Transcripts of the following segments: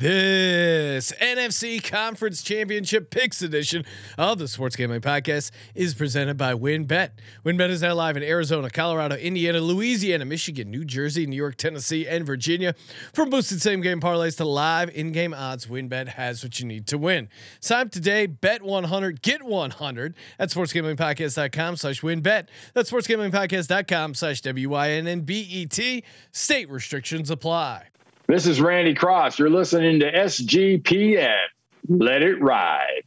This NFC Conference Championship Picks edition of the Sports Gambling Podcast is presented by WynnBet. WynnBet is now live in Arizona, Colorado, Indiana, Louisiana, Michigan, New Jersey, New York, Tennessee, and Virginia. From boosted same game parlays to live in game odds, WynnBet has what you need to win. Sign up today, bet 100, get 100 at sportsgamblingpodcast.com slash wynnbet. That's sportsgamblingpodcast.com slash W-Y-N-N-B-E-T. State restrictions apply. This is Randy Cross. You're listening to SGPN. Let it ride.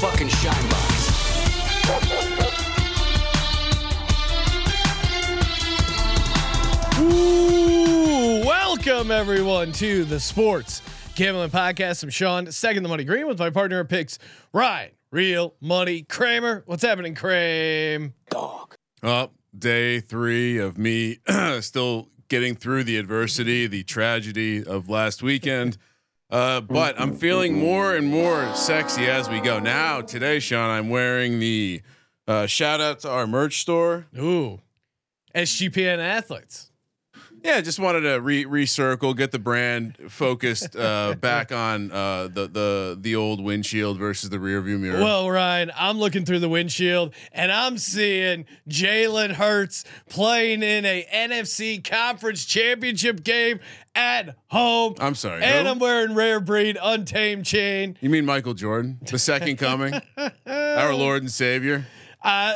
Fucking shine box. Ooh, welcome everyone to the Sports Gambling Podcast. I'm Sean, second the money green with my partner at picks, Ryan, real money Kramer. What's happening, Kramer? Dog. Up day three of me still getting through the adversity, the tragedy of last weekend. Uh, but I'm feeling more and more sexy as we go. Now, today, Sean, I'm wearing the uh, shout out to our merch store. Ooh, SGPN athletes. Yeah, just wanted to re- recircle, get the brand focused uh, back on uh, the the the old windshield versus the rear view mirror. Well, Ryan, I'm looking through the windshield and I'm seeing Jalen Hurts playing in a NFC Conference Championship game at home. I'm sorry. And who? I'm wearing rare breed untamed chain. you mean Michael Jordan, the second coming, our Lord and Savior? Uh,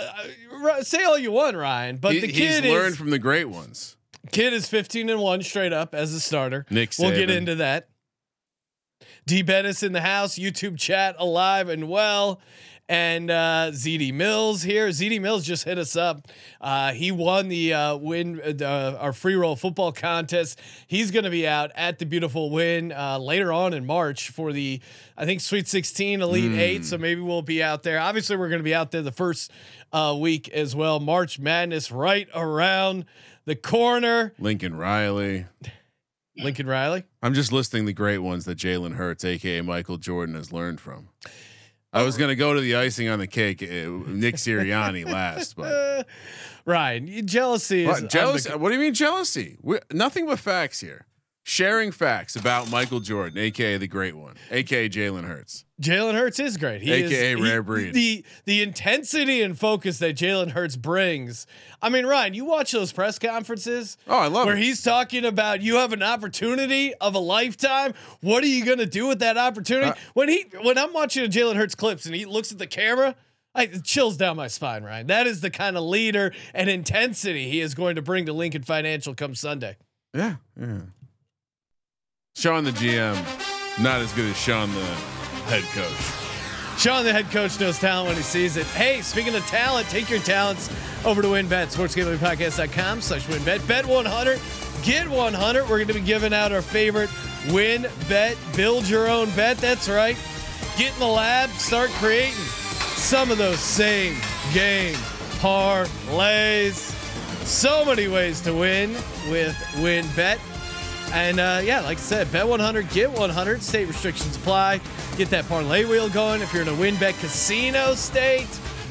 uh, say all you want, Ryan, but He- the he's kid learned is from the great ones. Kid is 15 and one straight up as a starter. Nick We'll get into that. D Bettis in the house, YouTube chat alive and well. And uh, ZD Mills here. ZD Mills just hit us up. Uh, he won the uh, win uh, our free roll football contest. He's going to be out at the beautiful Wynn uh, later on in March for the I think Sweet 16 Elite Eight. So maybe we'll be out there. Obviously, we're going to be out there the first uh, week as well. March Madness right around the corner. Lincoln Riley. Lincoln Riley. I'm just listing the great ones that Jalen Hurts, aka Michael Jordan, has learned from. I was gonna go to the icing on the cake, uh, Nick Sirianni last, but Ryan, jealousy is what, jealousy. unbe- What do you mean jealousy? we nothing but facts here. Sharing facts about Michael Jordan, aka the great one, aka Jalen Hurts. Jalen Hurts is great. He AKA is, rare he- breed. The the intensity and focus that Jalen Hurts brings. I mean, Ryan, you watch those press conferences. Oh, I love where it. he's talking about you have an opportunity of a lifetime. What are you going to do with that opportunity? Uh, when he when I'm watching a Jalen Hurts clips and he looks at the camera. I, it chills down my spine, Ryan. That is the kind of leader and intensity he is going to bring to Lincoln Financial come Sunday. Yeah, yeah. Sean the GM, not as good as Sean the head coach. Sean, the head coach, knows talent when he sees it. Hey, speaking of talent, take your talents over to WynnBet, sportsgamblingpodcast.com slash WynnBet. Bet 100, get 100. We're going to be giving out our favorite win bet, build your own bet. That's right. Get in the lab, start creating some of those same game parlays. So many ways to win with WynnBet. And uh, yeah, like I said, bet 100, get 100. State restrictions apply. Get that parlay wheel going. If you're in a WynnBet casino state,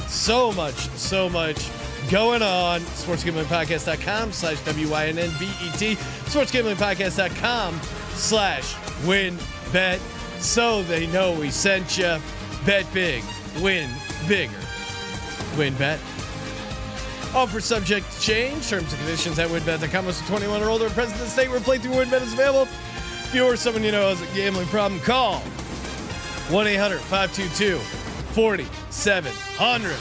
so much, so much going on. SportsGamblingPodcast.com slash W-Y-N-N-B-E-T. SportsGamblingPodcast.com slash win bet. So they know we sent you. Bet big, win bigger. WynnBet. Offer subject to change. Terms and conditions at wynnbet.com. Must be 21 or older and present in the state where playthrough WynnBet is available. If you or someone you know has a gambling problem, call 1 800 522 4700.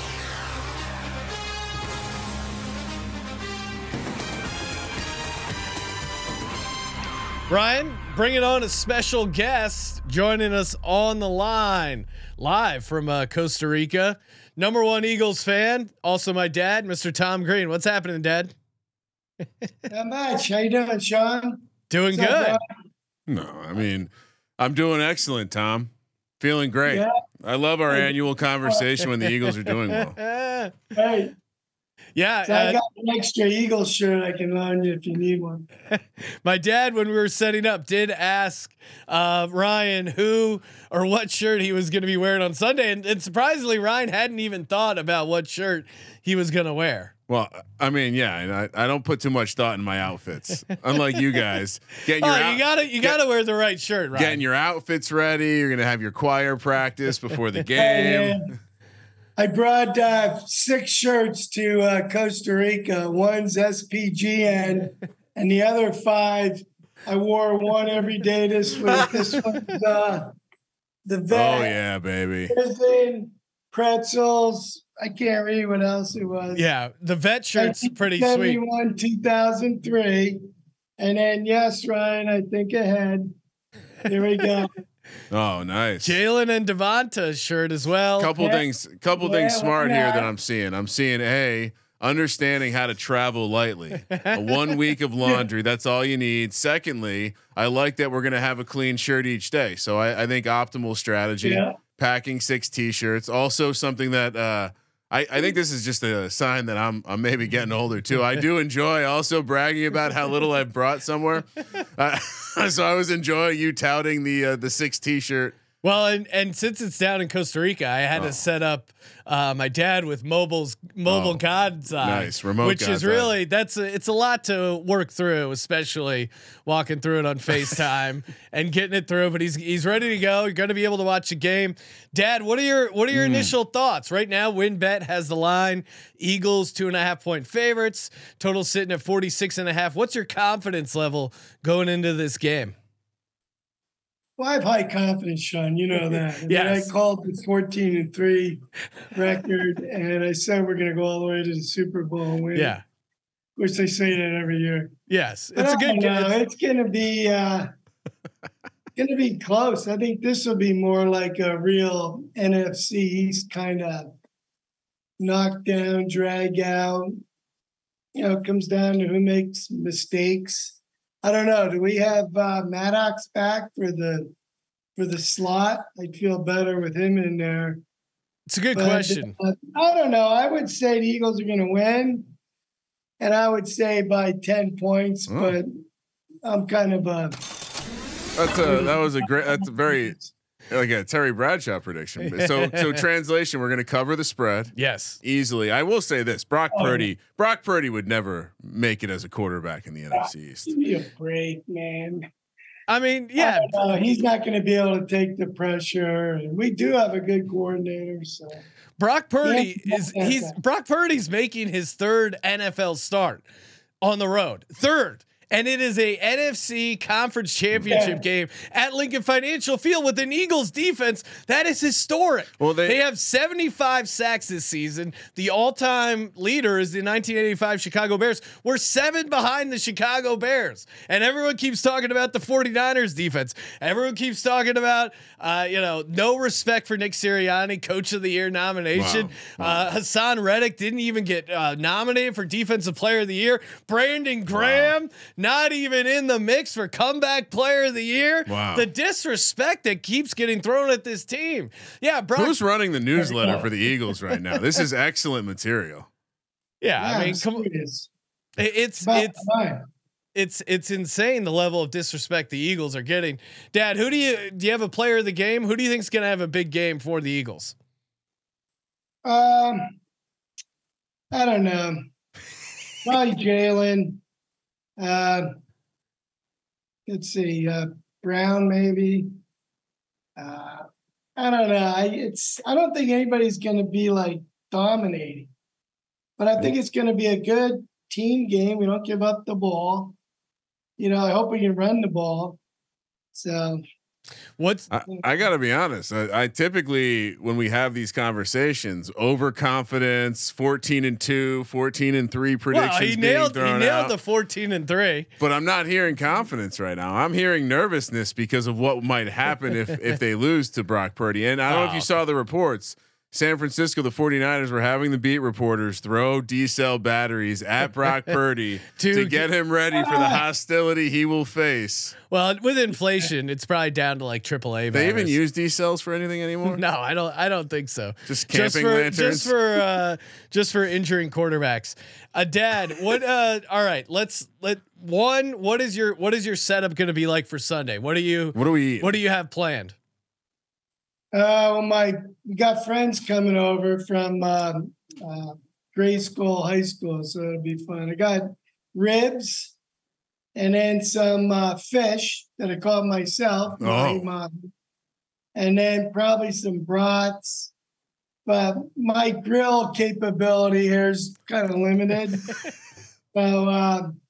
Ryan, bringing on a special guest joining us on the line live from uh, Costa Rica. Number one Eagles fan, also my dad, Mr. Tom Green. What's happening, Dad? Not much. How you doing, Sean? Doing What's good. bud? No, I mean, I'm doing excellent, Tom. Feeling great. Yeah. I love our annual conversation when the Eagles are doing well. Hey, yeah, so I uh, got an extra Eagles shirt I can loan you if you need one. my dad, when we were setting up, did ask uh, Ryan who or what shirt he was going to be wearing on Sunday, and, and surprisingly, Ryan hadn't even thought about what shirt he was going to wear. Well, I mean, yeah, and I, I don't put too much thought in my outfits, unlike you guys. Getting Oh, your out- you gotta you get- gotta wear the right shirt, Ryan. getting your outfits ready. You're gonna have your choir practice before the Hey, game. Man. I brought uh, six shirts to uh, Costa Rica. One's SPGN, and the other five I wore one every day this week. This one's uh, the vet. Oh yeah, baby. prison, pretzels. I can't read what else it was. yeah, the vet shirt's pretty sweet. 1971, 2003. And then, yes, Ryan, I think ahead. There we go. Oh, nice. Jalen and Devonta's shirt as well. couple Yeah. things couple Yeah, things smart here that I'm seeing. I'm seeing a understanding how to travel lightly. a one week of laundry, that's all you need. Secondly, I like that we're gonna have a clean shirt each day. So I, I think optimal strategy. Yeah. Packing six t-shirts. Also something that uh I, I think this is just a sign that I'm I'm maybe getting older too. I do enjoy also bragging about how little I've brought somewhere. Uh, so I was enjoying you touting the uh, the six t-shirt. Well, and and since it's down in Costa Rica, I had Oh. to set up uh, my dad with mobile's mobile Oh, God's Eye, nice. Remote which God's is Eye. really that's a, it's a lot to work through, especially walking through it on Facetime and getting it through. But he's he's ready to go. You're going to be able to watch the game, Dad. What are your what are your initial thoughts right now? WynnBet has the line Eagles two and a half point favorites, total sitting at 46 and a half. What's your confidence level going into this game? Well, I have high confidence, Sean. You know that. Yes. I called the 14 and 3 record, and I said we're going to go all the way to the Super Bowl and win. Yeah. Of course, they say that every year. Yes, But it's a good game. It's going to be uh, going to be close. I think this will be more like a real NFC East kind of knockdown, drag out. You know, it comes down to who makes mistakes. I don't know. Do we have uh, Maddox back for the for the slot? I'd feel better with him in there. It's a good But, question. uh, I don't know. I would say the Eagles are going to win, and I would say by ten points. Oh. But I'm kind of a That's a that was a great that's a very like a Terry Bradshaw prediction. So so translation, we're gonna cover the spread Yes. easily. I will say this: Brock Oh. Purdy, Brock Purdy would never make it as a quarterback in the NFC East. give me a break, man. I mean, yeah, I he's not going to be able to take the pressure. And we do have a good coordinator, so Brock Purdy Yeah, is he's. Brock Purdy's making his third NFL start on the road. Third. And it is a NFC conference championship Yeah. game at Lincoln Financial Field with an Eagles defense that is historic. Well, they- they have 75 sacks this season. The all-time leader is the 1985 Chicago Bears. We're seven behind the Chicago Bears. And everyone keeps talking about the 49ers defense. Everyone keeps talking about uh, you know, no respect for Nick Sirianni, coach of the year nomination. Wow. Uh, Haason Reddick didn't even get uh, nominated for defensive player of the year. Brandon Graham not even in the mix for comeback player of the year. Wow. The disrespect that keeps getting thrown at this team. Yeah, Brock. Who's running the newsletter for the Eagles right now? This is excellent material. yeah, I Yeah, mean, I'm come on. serious. It- It's it's it's it's insane the level of disrespect the Eagles are getting. Dad, who do you do you have a player of the game? Who do you think's going to have a big game for the Eagles? Um, I don't know. Probably Jalen. Uh, let's see, uh, Brown maybe. Uh, I don't know. I it's I don't think anybody's going to be like dominating, but I think it's going to be a good team game. We don't give up the ball. You know, I hope we can run the ball. So What's I, I got to be honest. I, I typically, when we have these conversations, overconfidence, 14 and 2, 14 and 3 predictions well, he nailed he nailed out. the 14 and 3. but I'm not hearing confidence right now. I'm hearing nervousness because of what might happen if if they lose to Brock Purdy. And I don't know if Oh. you ah, saw the reports. San Francisco, the 49ers were having the beat reporters throw D cell batteries at Brock Purdy to get him ready for the hostility he will face. Well, with inflation, it's probably down to like AAA. They even use D cells for anything anymore? No, I don't. I don't think so. Just just camping for lanterns? just for uh, just for injuring quarterbacks. Uh, Dad, what? Uh, all right, let's let one. What is your what is your setup going to be like for Sunday? What do you What do we eat? What do you have planned? Uh, well, my we got friends coming over from um, uh, grade school, high school, so it'll be fun. I got ribs and then some uh, fish that I caught myself, my Oh. mom, and then probably some brats. But my grill capability here is kind of limited. so um,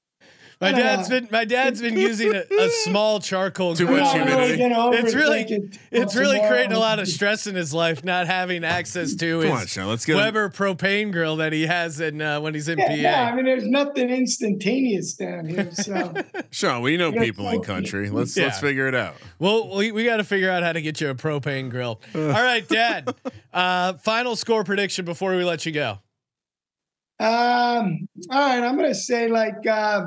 My I don't dad's know. been my dad's been using a, a small charcoal Too much I'm really humidity. It's really- It's till really creating a lot of stress in his life not having access to Come on, his Sean. Let's get him- Weber propane grill that he has in uh, when he's in Yeah, PA. yeah, I mean, there's nothing instantaneous down here. So Sean, we know Yeah, people in okay. country. Let's Yeah. let's figure it out. Well, we, we got to figure out how to get you a propane grill. All right, Dad. Uh, final score prediction before we let you go. Um, all right, I'm gonna say like uh,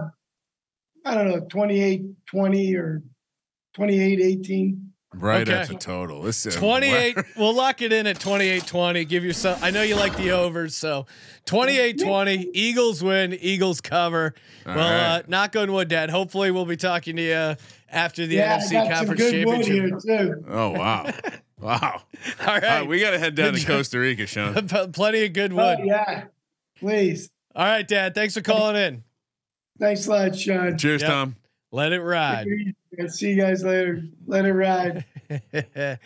I don't know, 28 20 or 28 18. Right Okay. at the total. This is 28. we'll lock it in at 28 20. Give yourself, I know you like the overs. So 28 20. Eagles win. Eagles cover. All well, uh, knock on wood, Dad. Hopefully, we'll be talking to you after the yeah, NFC I got some Conference good wood Championship. here too. Oh wow. Wow. All All right. right, we got to head down to. Costa Rica, Sean. Plenty of good Oh, wood. yeah, please. All right, Dad. Thanks for calling in. Thanks a lot, Sean. Cheers, Yep. Tom. Let it ride. See you guys later. Let it ride.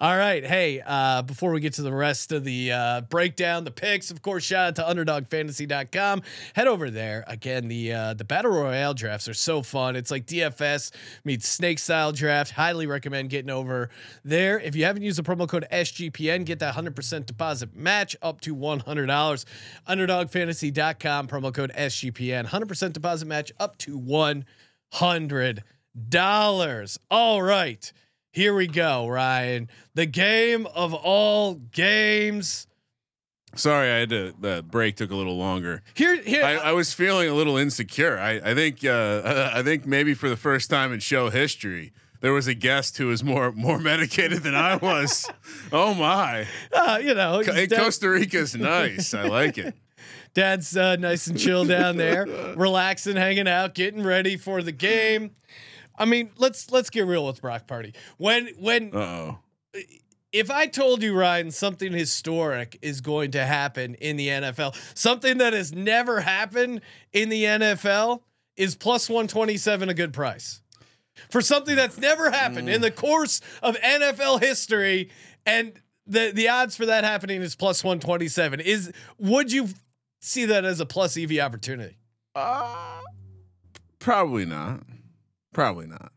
All right. Hey, uh, before we get to the rest of the uh, breakdown, the picks, of course, shout out to underdogfantasy.com. Head over there. Again, the uh, the battle royale drafts are so fun. It's like DFS meets snake style draft. Highly recommend getting over there. If you haven't used the promo code SGPN, get that 100% deposit match up to $100. Underdogfantasy.com, promo code SGPN, 100% deposit match up to 100 dollars. All right. Here we go, Ryan. The game of all games. Sorry, I had to. The break took a little longer. Here, here. I, I was feeling a little insecure. I, I think. Uh, I think maybe for the first time in show history, there was a guest who was more more medicated than I was. oh my! uh, you know, Co- dad- Costa Rica's nice. I like it. dad's uh, nice and chill down there, relaxing, hanging out, getting ready for the game. I mean, let's let's get real with Brock Purdy. When when Uh oh. if I told you, Ryan, something historic is going to happen in the NFL, something that has never happened in the NFL, is plus 127 a good price? For something that's never happened in the course of NFL history, and the, the odds for that happening is plus 127. Is would you see that as a plus EV opportunity? Uh, probably not. Probably not.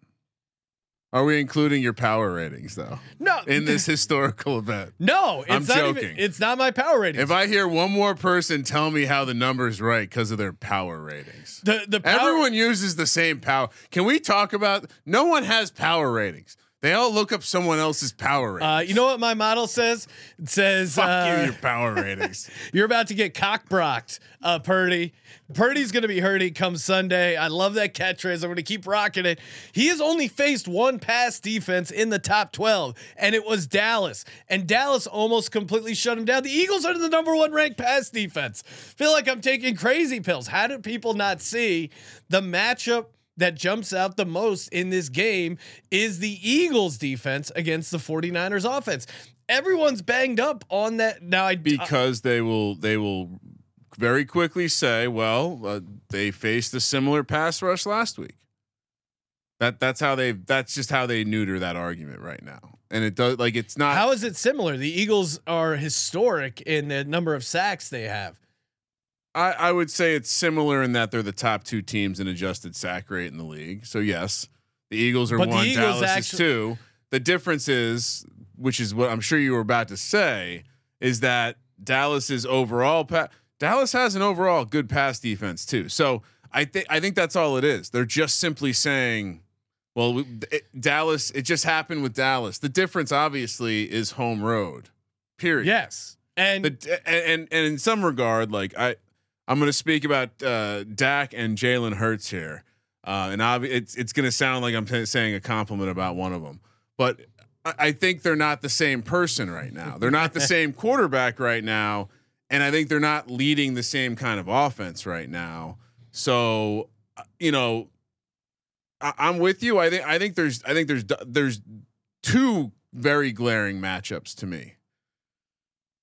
Are we including your power ratings though No, in this historical event? no, it's I'm not joking. even. It's not my power rating. If I hear one more person tell me how the number's right because of their power ratings, the the power, everyone uses the same power. Can we talk about? No one has power ratings. They all look up someone else's power ratings. Uh, you know what my model says? It says Fuck uh, you, your power ratings. You're about to get cockbrocked, uh, Purdy. Purdy's going to be hurty come Sunday. I love that catch catchphrase. I'm going to keep rocking it. He has only faced one pass defense in the top 12, and it was Dallas. And Dallas almost completely shut him down. The Eagles are the number one ranked pass defense. Feel like I'm taking crazy pills. How do people not see the matchup? That jumps out the most in this game is the Eagles defense against the 49ers offense. Everyone's banged up on that. Now I because they will they will very quickly say, well, uh, they faced a similar pass rush last week. That that's how they that's just how they neuter that argument right now. And it does like it's not How is it similar? The Eagles are historic in the number of sacks they have. I, I would say it's similar in that they're the top two teams in adjusted sack rate in the league. So yes, the Eagles are But one, Eagles Dallas actu- is two. The difference is, which is what I'm sure you were about to say, is that Dallas's overall pa- Dallas has an overall good pass defense too. So I think I think that's all it is. They're just simply saying, well, we, it, Dallas. It just happened with Dallas. The difference obviously is home road. Period. Yes. And The, and, and and in some regard, like I, I'm going to speak about uh, Dak and Jalen Hurts here, uh, and obvi- it's it's going to sound like I'm t- saying a compliment about one of them, but I, I think they're not the same person right now. They're not the same quarterback right now, and I think they're not leading the same kind of offense right now. So, uh, you know, I, I'm with you. I think I think there's I think there's there's two very glaring matchups to me.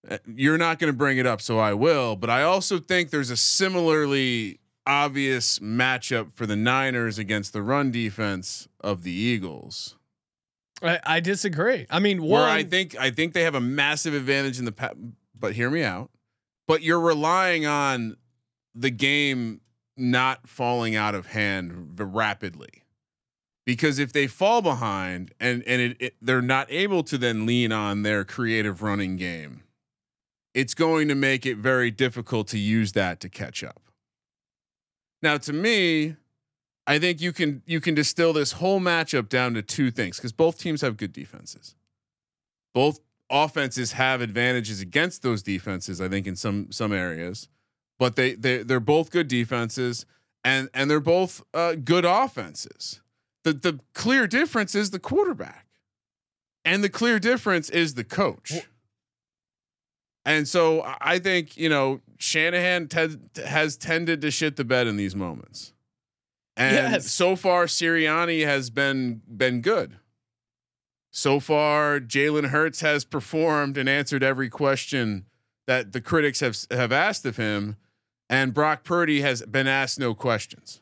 Uh, You're not going to bring it up, so I will. But I also think there's a similarly obvious matchup for the Niners against the run defense of the Eagles, I, I disagree. I mean, one, where I think I think they have a massive advantage in the pa- but hear me out. But you're relying on the game not falling out of hand rapidly. Because if they fall behind and and it, it, they're not able to then lean on their creative running game, it's going to make it very difficult to use that to catch up. Now, to me, I think you can you can distill this whole matchup down to two things because both teams have good defenses. Both offenses have advantages against those defenses. I think in some some areas, but they they they're both good defenses and and they're both uh, good offenses. The the clear difference is the quarterback, and the clear difference is the coach. And so I- think you know Shanahan ted- has tended to shit the bed in these moments, and Yes. so far Sirianni has been been good. So far, Jalen Hurts has performed and answered every question that the critics have have asked of him, and Brock Purdy has been asked no questions.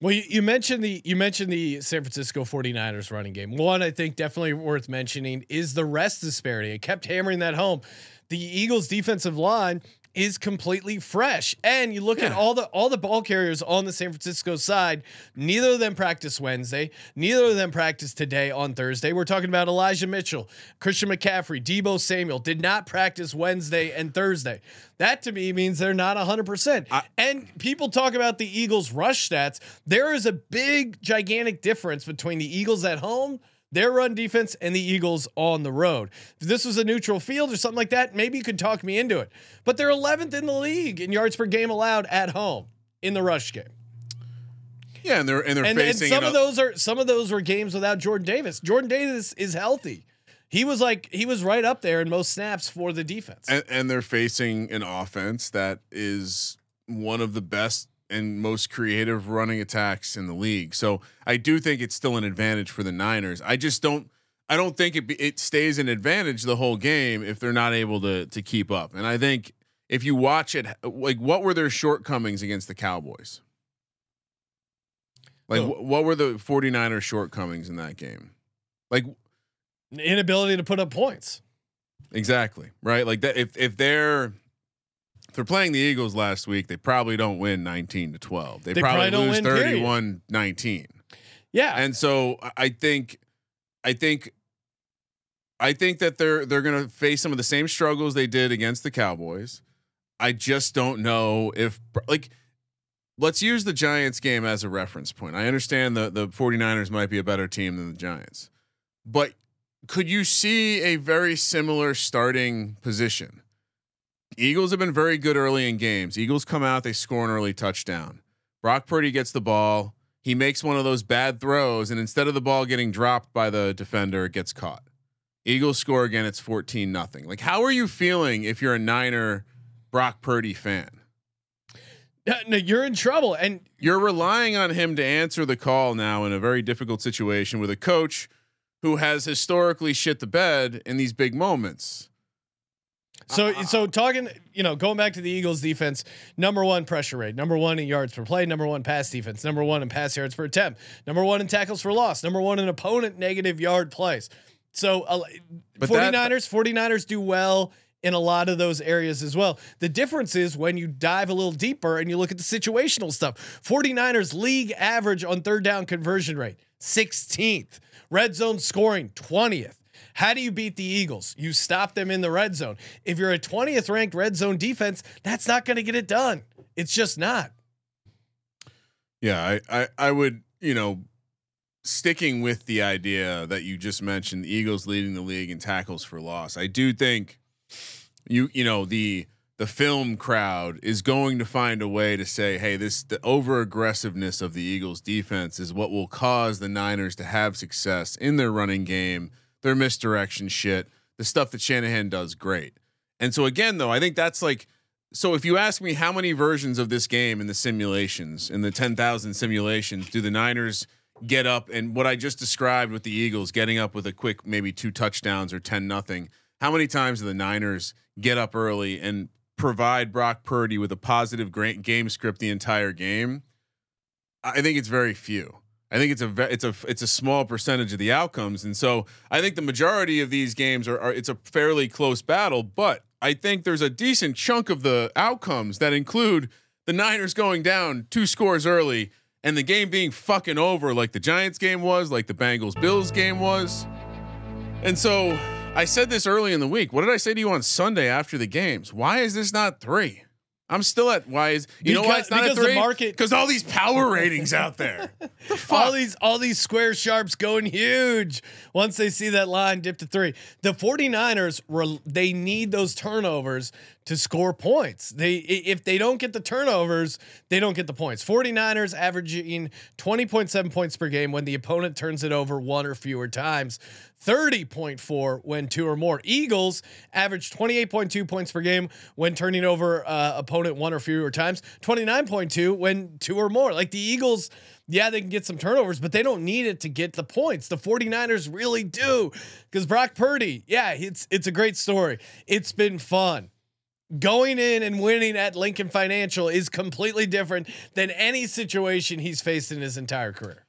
Well, you, you mentioned the you mentioned the San Francisco 49ers running game. One I think definitely worth mentioning is the rest disparity. I kept hammering that home. The Eagles defensive line is completely fresh. And you look at all the all the ball carriers on the San Francisco side, neither of them practice Wednesday, neither of them practice today on Thursday. We're talking about Elijah Mitchell, Christian McCaffrey, Deebo Samuel did not practice Wednesday and Thursday. That to me means they're not 100%. I- and people talk about the Eagles rush stats. There is a big gigantic difference between the Eagles at home their run defense and the Eagles on the road. If this was a neutral field or something like that, maybe you could talk me into it. But they're 11th in the league in yards per game allowed at home in the rush game. Yeah, and they're and they're And, and facing some an- of those are some of those were games without Jordan Davis. Jordan Davis is healthy. He was like he was right up there in most snaps for the defense. and, and they're facing an offense that is one of the best and most creative running attacks in the league. So I do think it's still an advantage for the Niners. I just don't. I don't think it be, it stays an advantage the whole game if they're not able to to keep up. And I think if you watch it, like what were their shortcomings against the Cowboys? Like Who? wh- what were the 49ers shortcomings in that game? Like Inability to put up points. Exactly. Right. Like that. If if they're they're playing the Eagles last week, they probably don't win 19 to 12. They, They probably, probably lose win, 31 19. Yeah. And so I- I think I think I think that they're they're going to face some of the same struggles they did against the Cowboys. I just don't know if like let's use the Giants game as a reference point. I understand the the 49ers might be a better team than the Giants. But could you see a very similar starting position? Eagles have been very good early in games. Eagles come out, they score an early touchdown. Brock Purdy gets the ball. He makes one of those bad throws, and instead of the ball getting dropped by the defender, it gets caught. Eagles score again. It's fourteen nothing. Like, how are you feeling if you're a Niner Brock Purdy fan? No, you're in trouble. And You're relying on him to answer the call now in a very difficult situation with a coach who has historically shit the bed in these big moments. So so talking, you know, going back to the Eagles defense, number one pressure rate, number one in yards per play, number one pass defense, number one in pass yards per attempt, number one in tackles for loss, number one in opponent negative yard plays. So uh, But that- 49ers 49ers do well in a lot of those areas as well. The difference is when you dive a little deeper and you look at the situational stuff. 49ers league average on third down conversion rate, 16th. Red zone scoring, 20th. How do you beat the Eagles? You stop them in the red zone. If you're a 20th ranked red zone defense, that's not going to get it done. It's just not. Yeah, I, I, I would, you know, sticking with the idea that you just mentioned, the Eagles leading the league in tackles for loss. I do think you you know the the film crowd is going to find a way to say, hey, this the over aggressiveness of the Eagles defense is what will cause the Niners to have success in their running game, their misdirection shit, the stuff that Shanahan does great. And so again, though, I think that's like so if you ask me how many versions of this game in the simulations, in the 10,000 simulations, do the Niners get up and what I just described with the Eagles getting up with a quick maybe two touchdowns or 10 nothing, how many times do the Niners get up early and provide Brock Purdy with a positive game script the entire game? I think it's very few. I think it's a it's a it's a small percentage of the outcomes, and so I think the majority of these games are, are it's a fairly close battle. But I think there's a decent chunk of the outcomes that include the Niners going down two scores early and the game being fucking over, like the Giants game was, like the Bengals Bills game was. And so I said this early in the week. What did I say to you on Sunday after the games? Why is this not three? I'm still at why is you know why Because- it's not because at the market- because all these power ratings out there. all these all these square sharps going huge once they see that line dip to three. The 49ers rel- they need those turnovers to score points. They if they don't get the turnovers, they don't get the points. 49ers averaging 20.7 points per game when the opponent turns it over one or fewer times. 30.4 when two or more. Eagles average 28.2 points per game when turning over uh, opponent one or fewer times. 29.2 when two or more. Like the Eagles, yeah, they can get some turnovers, but they don't need it to get the points. The 49ers really do. Because Brock Purdy, yeah, it's it's a great story. It's been fun. Going in and winning at Lincoln Financial is completely different than any situation he's faced in his entire career.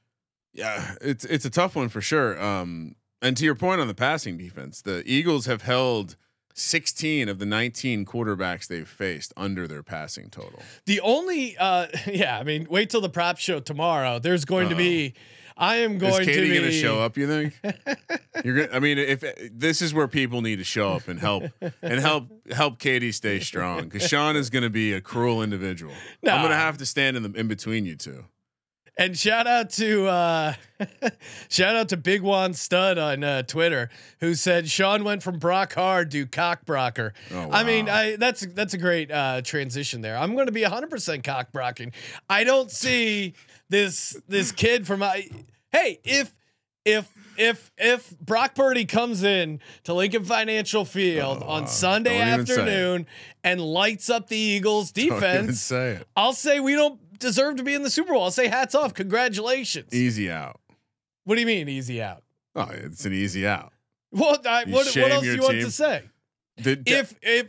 Yeah, it's it's a tough one for sure. Um, and to your point on the passing defense, the Eagles have held 16 of the 19 quarterbacks they've faced under their passing total. The only, uh, yeah, I mean, wait till the prop show tomorrow. There's going to be, I am going Is Katie to be going to show up? You think? You're gonna. I mean, if this is where people need to show up and help and help help Katie stay strong, because Sean is going to be a cruel individual. I'm gonna have to stand in the in between you two. And shout out to uh, shout out to Big Juan Stud on uh, Twitter who said Sean went from Brock Hard to Cock Brocker. Oh, I mean. I that's that's a great uh, transition there. I'm going to be 100% cock brocking. I don't see this this kid from I. Hey, if if if if Brock Purdy comes in to Lincoln Financial Field on Sunday Oh, say it. afternoon and lights up the Eagles defense, say. I'll say we don't deserve to be in the Super Bowl. I'll say hats off, congratulations. Easy out. What do you mean easy out? Oh, it's an easy out. Well, I, what, what else do you want to say? If if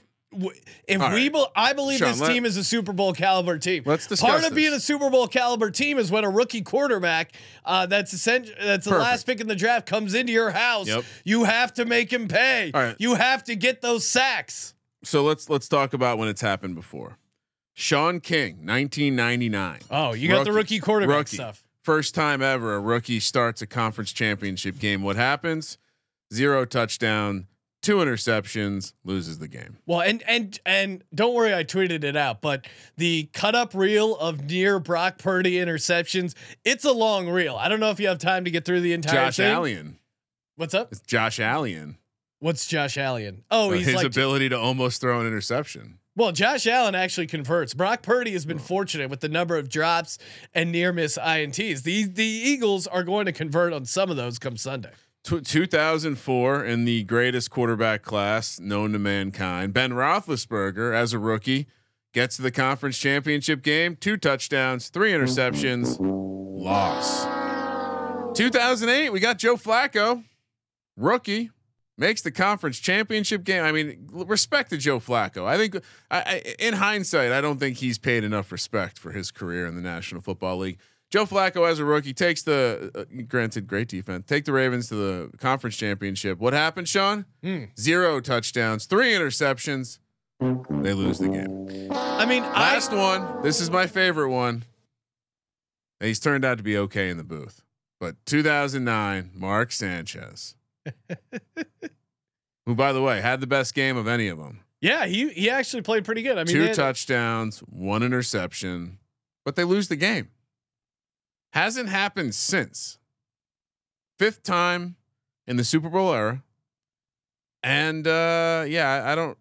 if All we right. be, I believe Sean, this let- team is a Super Bowl caliber team. Let's discuss Part of being this. a Super Bowl caliber team is when a rookie quarterback uh, that's essential that's the last pick in the draft comes into your house. Yep. You have to make him pay. Right. You have to get those sacks. so let's let's talk about when it's happened before. Shaun King, 1999. Oh, you got the rookie quarterback rookie. stuff. First time ever a rookie starts a conference championship game. What happens? Zero touchdown, two interceptions, loses the game. Well, and and and don't worry, I tweeted it out, but the cut up reel of near Brock Purdy interceptions, it's a long reel. I don't know if you have time to get through the entire thing. Josh thing. Allen. What's up? It's Josh Allen. What's Josh Allen? Oh, he's his like ability to almost throw an interception. Well, Josh Allen actually converts. Brock Purdy has been hmm. fortunate with the number of drops and near miss ints. The the Eagles are going to convert on some of those come Sunday. 2004 in the greatest quarterback class known to mankind. Ben Roethlisberger, as a rookie, gets to the conference championship game, two touchdowns, three interceptions, loss. 2008, we got Joe Flacco, rookie, makes the conference championship game. I mean, respect to Joe Flacco. I think, I, I, in hindsight, I don't think he's paid enough respect for his career in the National Football League. Joe Flacco, as a rookie, takes the uh, granted great defense, take the Ravens to the conference championship. What happened, Sean? Hmm. Zero touchdowns, three interceptions. They lose the game. I mean, Last I one. This is my favorite one. He's turned out to be okay in the booth. But 2009, Mark Sanchez, who, by the way, had the best game of any of them. yeah, he he actually played pretty good. I mean, Two had- touchdowns, one interception, but they lose the game. Hasn't happened since. Fifth time in the Super Bowl era. And uh, yeah, I, I don't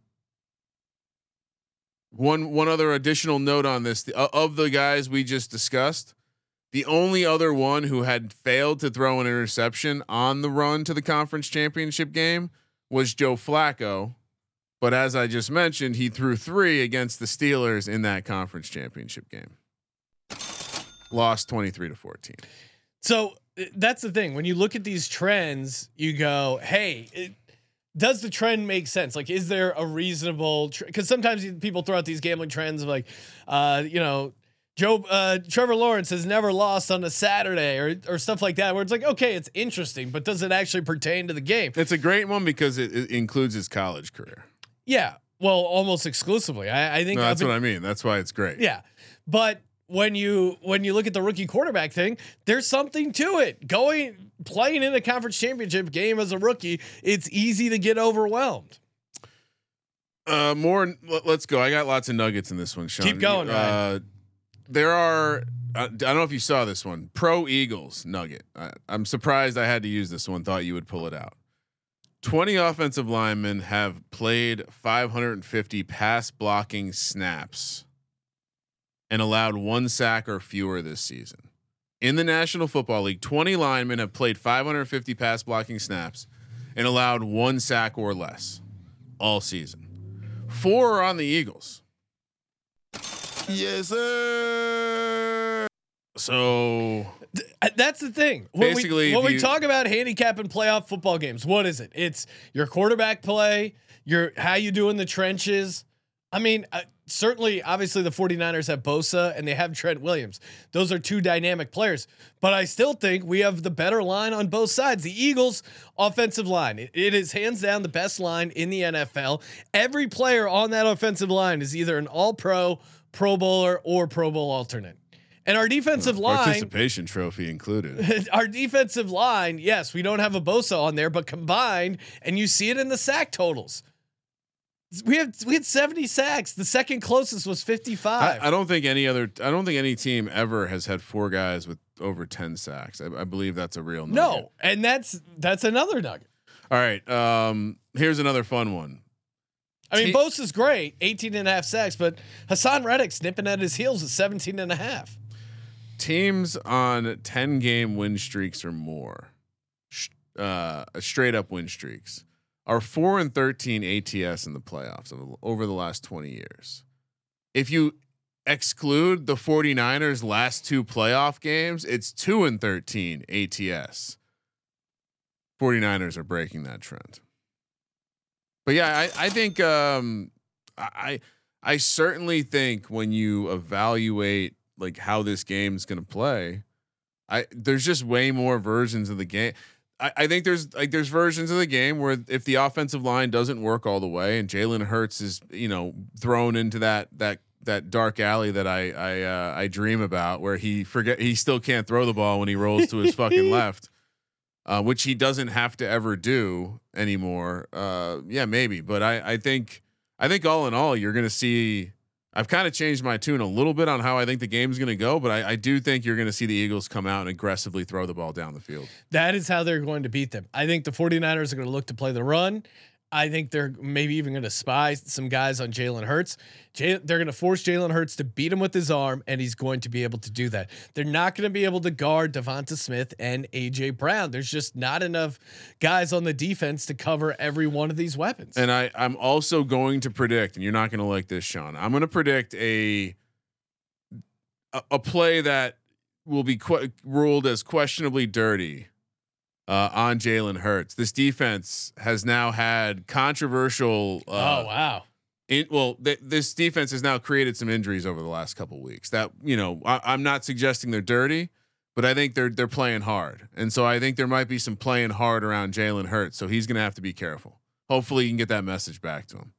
one one other additional note on this: the, of the guys we just discussed, the only other one who had failed to throw an interception on the run to the conference championship game was Joe Flacco. But as I just mentioned, he threw three against the Steelers in that conference championship game. Lost 23 to 14. So uh, that's the thing. When you look at these trends, you go, "Hey, it, does the trend make sense? Like, is there a reasonable? Because sometimes people throw out these gambling trends of like, uh, you know, Joe uh, Trevor Lawrence has never lost on a Saturday or or stuff like that, where it's like, okay, it's interesting, but does it actually pertain to the game? It's a great one because it, it includes his college career. Yeah, well, almost exclusively. I, I think No, that's in- what I mean. That's why it's great. Yeah, but when you when you look at the rookie quarterback thing, there's something to it. Going playing in a conference championship game as a rookie, it's easy to get overwhelmed. Uh, more. Let, us go. I got lots of nuggets in this one. Sean. Keep going, Uh. There are. Uh, I don't know if you saw this one. Pro Eagles nugget. I, I'm surprised I had to use this one. Thought you would pull it out. 20 offensive linemen have played 550 pass blocking snaps and allowed one sack or fewer this season. In the National Football League, 20 linemen have played 550 pass blocking snaps and allowed one sack or less all season. Four are on the Eagles. Yes, sir. So That's the thing. When Basically, we, when we you- talk about handicapping playoff football games, what is it? It's your quarterback play, your how you do in the trenches. I mean, uh, certainly, obviously, the 49ers have Bosa and they have Trent Williams. Those are two dynamic players. But I still think we have the better line on both sides. The Eagles' offensive line, it- it is hands down the best line in the NFL. Every player on that offensive line is either an all pro, pro bowler, or Pro Bowl alternate. And our defensive line, participation trophy included. our defensive line, yes, we don't have a Bosa on there, but combined, and you see it in the sack totals. We have we had 70 sacks. The second closest was 55. I, I don't think any other. I don't think any team ever has had four guys with over 10 sacks. I, I believe that's a real nugget. no, and that's that's another nugget. All right. Um, here's another fun one. I mean, Bosa's great, 18 and a half sacks, but Haason Reddick's nipping at his heels at 17 and a half. Teams on 10 game win streaks or more, uh, straight up win streaks, are 4 and 13 ATS in the playoffs over- over the last 20 years. If you exclude the 49ers last two playoff games, it's 2 and 13 ATS. 49ers are breaking that trend. But yeah, I, I think um, I I certainly think when you evaluate like how this game's gonna play, I there's just way more versions of the game. I, I think there's like there's versions of the game where if the offensive line doesn't work all the way and Jalen Hurts is you know thrown into that that that dark alley that I I uh, I dream about where he forget he still can't throw the ball when he rolls to his fucking left, uh, which he doesn't have to ever do anymore. Uh, yeah, maybe, but I I think I think all in all you're gonna see. I've kind of changed my tune a little bit on how I think the game's going to go, but I, I do think you're going to see the Eagles come out and aggressively throw the ball down the field. That is how they're going to beat them. I think the 49ers are going to look to play the run. I think they're maybe even going to spy some guys on Jalen Hurts. Jay, they're going to force Jalen Hurts to beat him with his arm, and he's going to be able to do that. They're not going to be able to guard Devonta Smith and AJ Brown. There's just not enough guys on the defense to cover every one of these weapons. And I, I'm also going to predict, and you're not going to like this, Sean. I'm going to predict a, a a play that will be que- ruled as questionably dirty uh, on Jalen Hurts. This defense has now had controversial. Uh, oh wow! in, well, th- this defense has now created some injuries over the last couple weeks. That you know, I, I'm not suggesting they're dirty, but I think they're they're playing hard, and so I think there might be some playing hard around Jalen Hurts. So he's going to have to be careful. Hopefully, you can get that message back to him,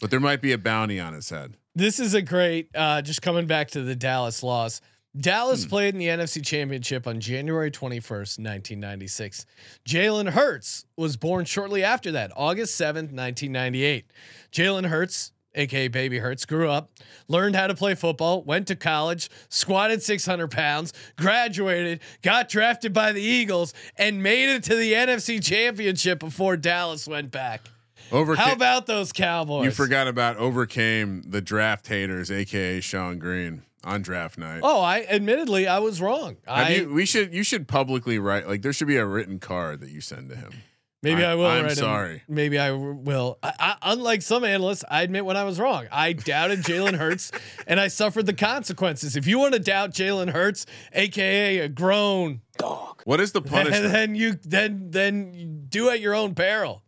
but there might be a bounty on his head. This is a great. Uh, just coming back to the Dallas loss. Dallas Hmm. played in the NFC Championship on January 21st, 1996. Jalen Hurts was born shortly after that, August 7th, 1998. Jalen Hurts, aka Baby Hurts, grew up, learned how to play football, went to college, squatted 600 pounds, graduated, got drafted by the Eagles, and made it to the NFC Championship before Dallas went back. Overca- How about those Cowboys? you forgot about overcame the draft haters, aka Sean Green, on draft night. Oh, I admittedly I was wrong. Have I you, we should you should publicly write like there should be a written card that you send to him. maybe I- I, will. I'm write him- sorry. Maybe I will. I, I, unlike some analysts, I admit when I was wrong. I doubted Jalen Hurts, and I suffered the consequences. If you want to doubt Jalen Hurts, aka a grown, dog, What is the punishment? then you then then you do at your own peril.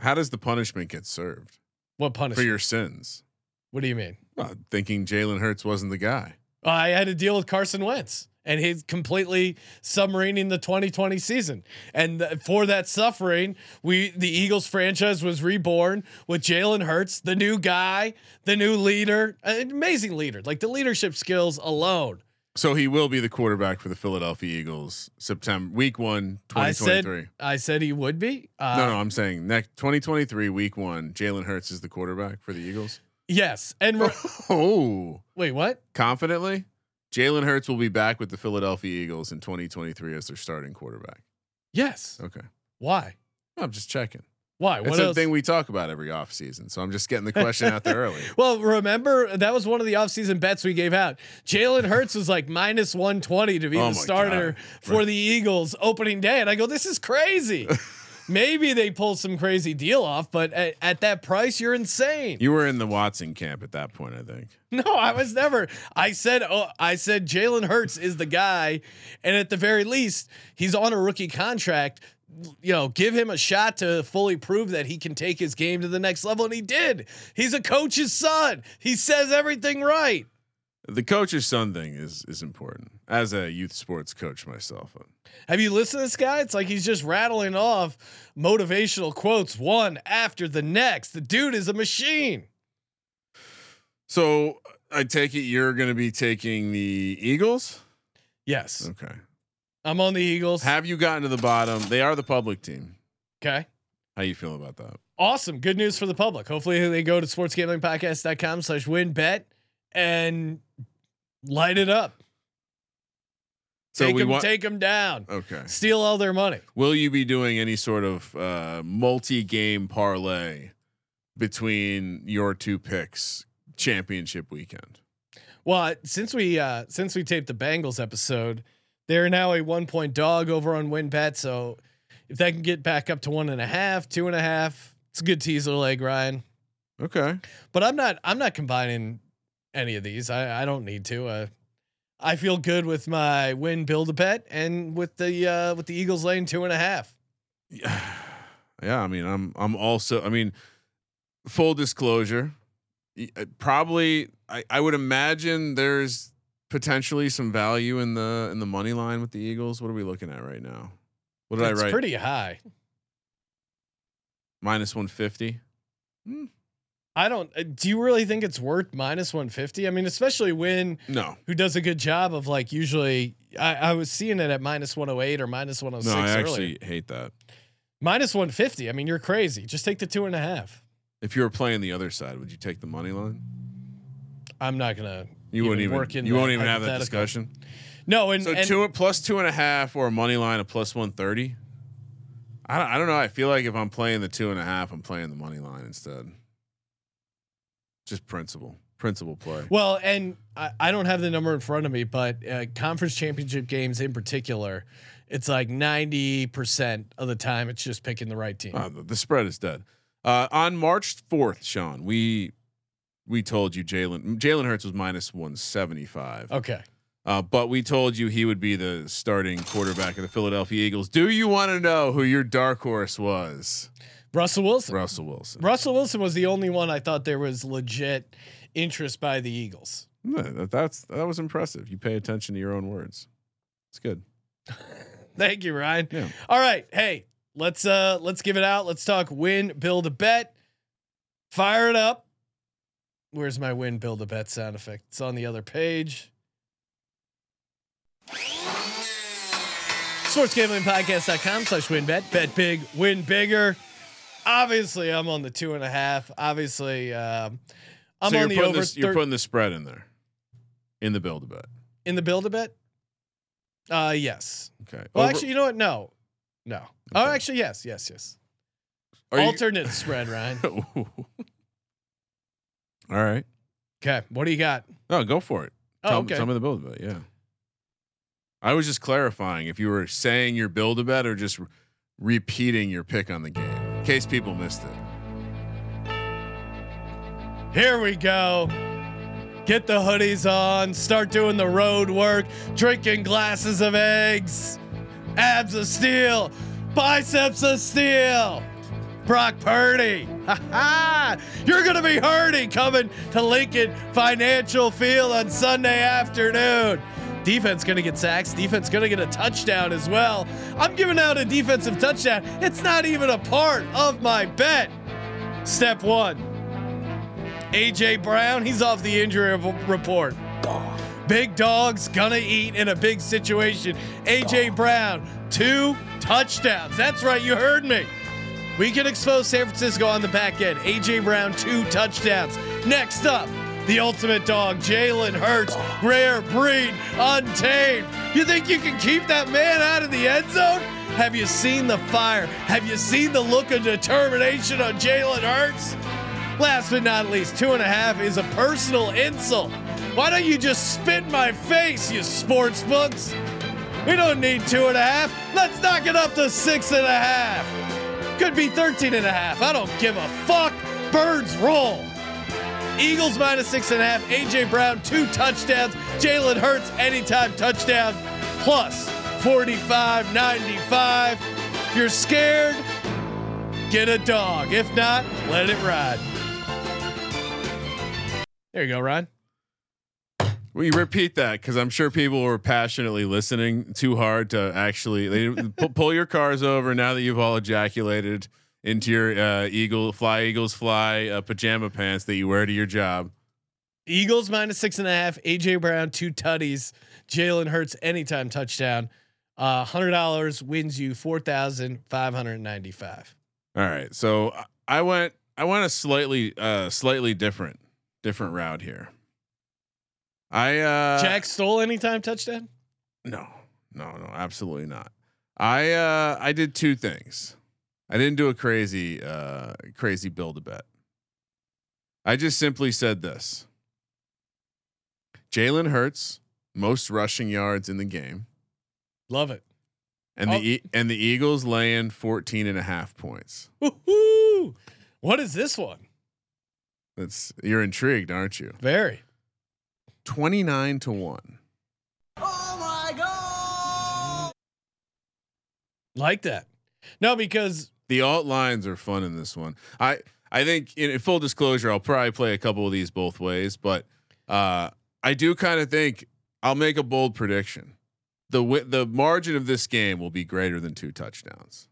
How does the punishment get served What punishment for your sins? what do you mean? Well, thinking Jalen Hurts wasn't the guy. I had to deal with Carson Wentz and he's completely submarining the 2020 season. And th- for that suffering, we the Eagles franchise was reborn with Jalen Hurts, the new guy, the new leader, an amazing leader. Like the leadership skills alone. So he will be the quarterback for the Philadelphia Eagles September week one, I 2023. said I said he would be. Uh, no, no, I'm saying next 2023 week one, Jalen Hurts is the quarterback for the Eagles. Yes. And re- Oh, wait, what? confidently, Jalen Hurts will be back with the Philadelphia Eagles in 2023 as their starting quarterback. Yes. Okay, Why? I'm just checking. Why? That's what the else? thing we talk about every offseason. So I'm just getting the question out there early. Well, remember that was one of the offseason bets we gave out. Jalen Hurts was like minus 120 to be Oh the starter God. for Right. the Eagles opening day. And I go, this is crazy. Maybe they pull some crazy deal off, but at, at that price, you're insane. You were in the Watson camp at that point, I think. No, I was never. I said, oh, I said Jalen Hurts is the guy, and at the very least, he's on a rookie contract. You know, give him a shot to fully prove that he can take his game to the next level, and he did. He's a coach's son. He says everything right. The coach's son thing is is important. As a youth sports coach myself, Have you listened to this guy? It's like he's just rattling off motivational quotes one after the next. The dude is a machine. so I take it you're going to be taking the Eagles. Yes, Okay. I'm on the Eagles. Have you gotten to the bottom? They are the public team. Okay. How you feel about that? Awesome. Good news for the public. Hopefully they go to sportsgamblingpodcast.com slash WynnBet and light it up. So take we them, want. take them down. okay. Steal all their money. Will you be doing any sort of uh, multi-game parlay between your two picks championship weekend? Well, since we uh since we taped the Bengals episode, they're now a one point dog over on WynnBet. So if that can get back up to one and a half, two and a half, it's a good teaser leg, Ryan. Okay. But I'm not I'm not combining any of these. I, I don't need to. Uh, I feel good with my Wynn build a bet and with the uh with the Eagles lane two and a half. Yeah. Yeah. I mean, I'm. I'm also. I mean, full disclosure. uh, Probably, I, I would imagine there's potentially some value in the in the money line with the Eagles. What are we looking at right now? What did it's I write? pretty high. Minus one fifty. I don't. uh, Do you really think it's worth minus one fifty? I mean, especially when No. who does a good job of like usually. I, I was seeing it at minus one hundred eight or minus one hundred six. No, I earlier. actually hate that. Minus one fifty. I mean, you're crazy. Just take the two and a half. If you were playing the other side, would you take the money line? I'm not gonna. You wouldn't even. work in You won't even have that discussion. No, and, So and two plus two and a half or a money line of plus one thirty. I don't, I don't know. I feel like if I'm playing the two and a half, I'm playing the money line instead. Just principle, principle play. Well, and I, I don't have the number in front of me, but uh, conference championship games in particular, it's like 90% of the time it's just picking the right team. Uh, the, the spread is dead. Uh, on March fourth, Sean, we we told you Jalen Jalen Hurts was minus one seventy five. okay. Uh, but we told you he would be the starting quarterback of the Philadelphia Eagles. Do you want to know who your dark horse was? Russell Wilson. Russell Wilson. Russell Wilson was the only one I thought there was legit interest by the Eagles. That, that's that was impressive. You pay attention to your own words. It's good. Thank you, Ryan. Yeah. All right. Hey, let's uh let's give it out. Let's talk Wynn, build a bet. Fire it up. Where's my Wynn, build a bet sound effect? It's on the other page. SportsGamblingPodcast.com slash WynnBet. Bet big, win bigger. Obviously, I'm on the two and a half. Obviously, um, I'm so on the over this, you're thir- putting the spread in there, in the build a bet. in the build a bet. Uh yes. Okay. Well, Over- actually, you know what? No, no. Oh, actually, yes, yes, yes. Are you- Alternate spread, Ryan. All right. Okay, what do you got? No, go for it. Oh, tell, okay. Tell me the build a bet. Yeah. I was just clarifying if you were saying your build a bet or just re- repeating your pick on the game, case people missed it. Here we go. Get the hoodies on. Start doing the road work. Drinking glasses of eggs. Abs of steel. Biceps of steel. Brock Purdy. You're going to be hurting coming to Lincoln Financial Field on Sunday afternoon. Defense going to get sacks. Defense going to get a touchdown as well. I'm giving out a defensive touchdown. It's not even a part of my bet. Step one. AJ Brown, he's off the injury report. Big dogs gonna eat in a big situation. AJ Brown, two touchdowns. That's right, you heard me. We can expose San Francisco on the back end. AJ Brown, two touchdowns. Next up, the ultimate dog, Jalen Hurts, rare breed, untamed. You think you can keep that man out of the end zone? Have you seen the fire? Have you seen the look of determination on Jalen Hurts? Last but not least, two and a half is a personal insult. Why don't you just spit in my face, you sports books? We don't need two and a half. Let's knock it up to six and a half. Could be 13 and a half. I don't give a fuck. Birds roll. Eagles minus six and a half. AJ Brown, two touchdowns. Jalen Hurts, anytime touchdown. Plus 45 95. If you're scared, get a dog. If not, let it ride. There you go, Ryan. You repeat that? Because I'm sure people were passionately listening too hard to actually they pull your cars over now that you've all ejaculated into your uh, eagle fly eagles fly uh, pajama pants that you wear to your job. Eagles minus six and a half. AJ Brown, two tutties. Jalen Hurts, anytime touchdown. Uh, hundred dollars wins you four thousand five hundred ninety-five. All right, so I- I went I went a slightly uh, slightly different different route here. I uh, Jack stole anytime touchdown. No, no, no, absolutely not. I uh I did two things. I didn't do a crazy uh crazy build a bet. I just simply said this. Jalen Hurts, most rushing yards in the game. Love it. And Oh. the e- and the Eagles laying 14 and a half points. Woo-hoo. What is this one? That's you're intrigued, aren't you? Very. 29 to 1. Oh my god. Like that. No, because The alt lines are fun in this one. I I think in, in full disclosure, I'll probably play a couple of these both ways, but uh, I do kind of think I'll make a bold prediction. The wi- the margin of this game will be greater than two touchdowns,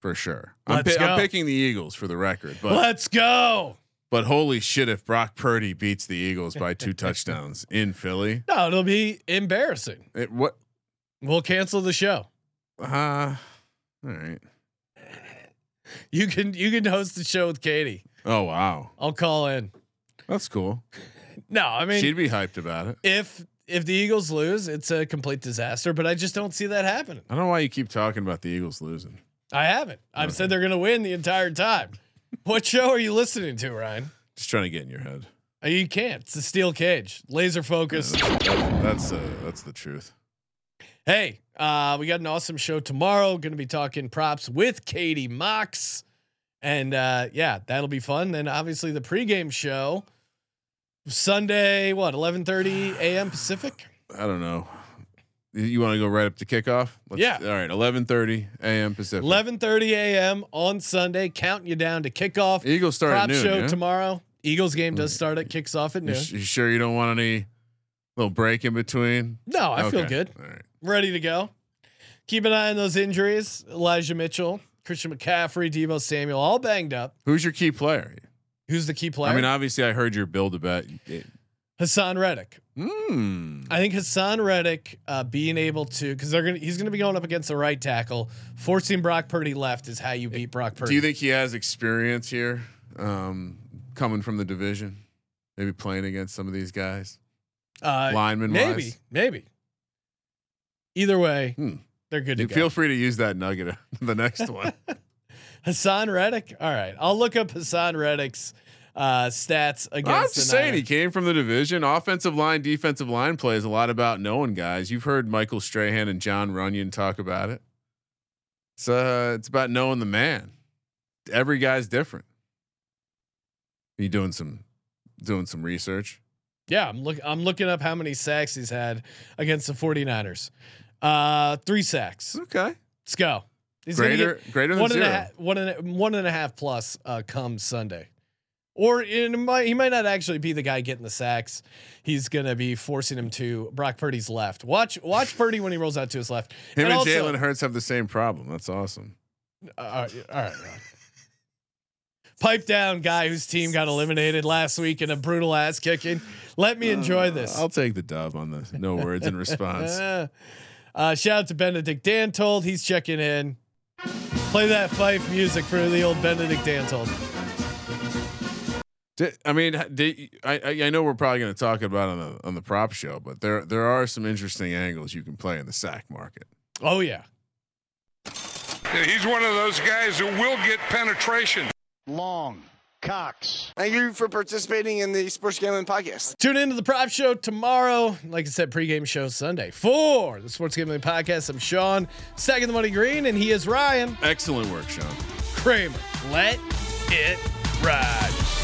for sure. I'm, pi- I'm picking the Eagles for the record, but let's go. but holy shit, if Brock Purdy beats the Eagles by two touchdowns in Philly, No, it'll be embarrassing. it, what? We'll cancel the show. Uh, all right. You can you can host the show with Katie. Oh wow, I'll call in. that's cool. No, I mean She'd be hyped about it. if if the Eagles lose, it's a complete disaster. But I just don't see that happening. I don't know why you keep talking about the Eagles losing. I haven't. I've said they're going to win the entire time. what show are you listening to, Ryan? Just trying to get in your head. Uh, You can't. It's a steel cage, laser focus. That's that's, uh, that's the truth. Hey, uh, we got an awesome show tomorrow. Going to be talking props with Katie Mox, and uh, yeah, that'll be fun. Then obviously the pregame show Sunday, what 11:30 a.m. Pacific. I don't know. You- You want to go right up to kickoff? Let's, Yeah. All right. Eleven thirty a.m. Pacific. 11:30 a.m. on Sunday, counting you down to kickoff. Eagles start Prop at noon. show yeah? tomorrow. Eagles game does start at kicks off at You, noon. sh- you sure you don't want any little break in between? No, I feel good. All right. Ready to go. Keep an eye on those injuries. Elijah Mitchell, Christian McCaffrey, Deebo Samuel, all banged up. Who's your key player? Who's the key player? I mean, obviously, I heard your build about bet. Haason Reddick. Hmm. I think Haason Reddick uh, being able to because they're gonna he's gonna be going up against the right tackle. Forcing Brock Purdy left is how you beat Brock Purdy. Do you think he has experience here, um, coming from the division? Maybe playing against some of these guys, uh, lineman maybe, wise. maybe. Either way, Hmm. they're good to You go. feel free to use that nugget the next one. Haason Reddick. All right, I'll look up Haason Reddick's uh, stats against. The. I'm just saying he came from the division. Offensive line, defensive line plays a lot about knowing guys. You've heard Michael Strahan and Jon Runyan talk about it. It's uh, it's about knowing the man. Every guy's different. Are you doing some doing some research? Yeah, I'm look. I'm looking up how many sacks he's had against the 49ers. Uh, three sacks. Okay, Let's go. He's greater get greater than one and a zero. half, one and a, one and a half plus uh, come Sunday. Or might, he might not actually be the guy getting the sacks. He's gonna be forcing him to Brock Purdy's left. Watch watch Purdy when he rolls out to his left. Him and, also- Jalen Hurts have the same problem. That's awesome. Uh, all right, all right. Pipe down, guy whose team got eliminated last week in a brutal ass kicking. Let me enjoy this. I'll take the dub on the no words in response. Uh, shout out to Benedict Dantold. He's checking in. Play that Fife music for the old Benedict Dantold. Di- I mean, h- di- I, I I know we're probably going to talk about it on the on the prop show, but there there are some interesting angles you can play in the sack market. Oh yeah. Yeah, He's one of those guys who will get penetration. Long. Cox. Thank you for participating in the Sports Gambling Podcast. Tune into the prop show tomorrow. Like I said, pregame show Sunday for the Sports Gambling Podcast. I'm Sean, second the money green, and he is Ryan Excellent work, Sean. Kramer. Let it ride.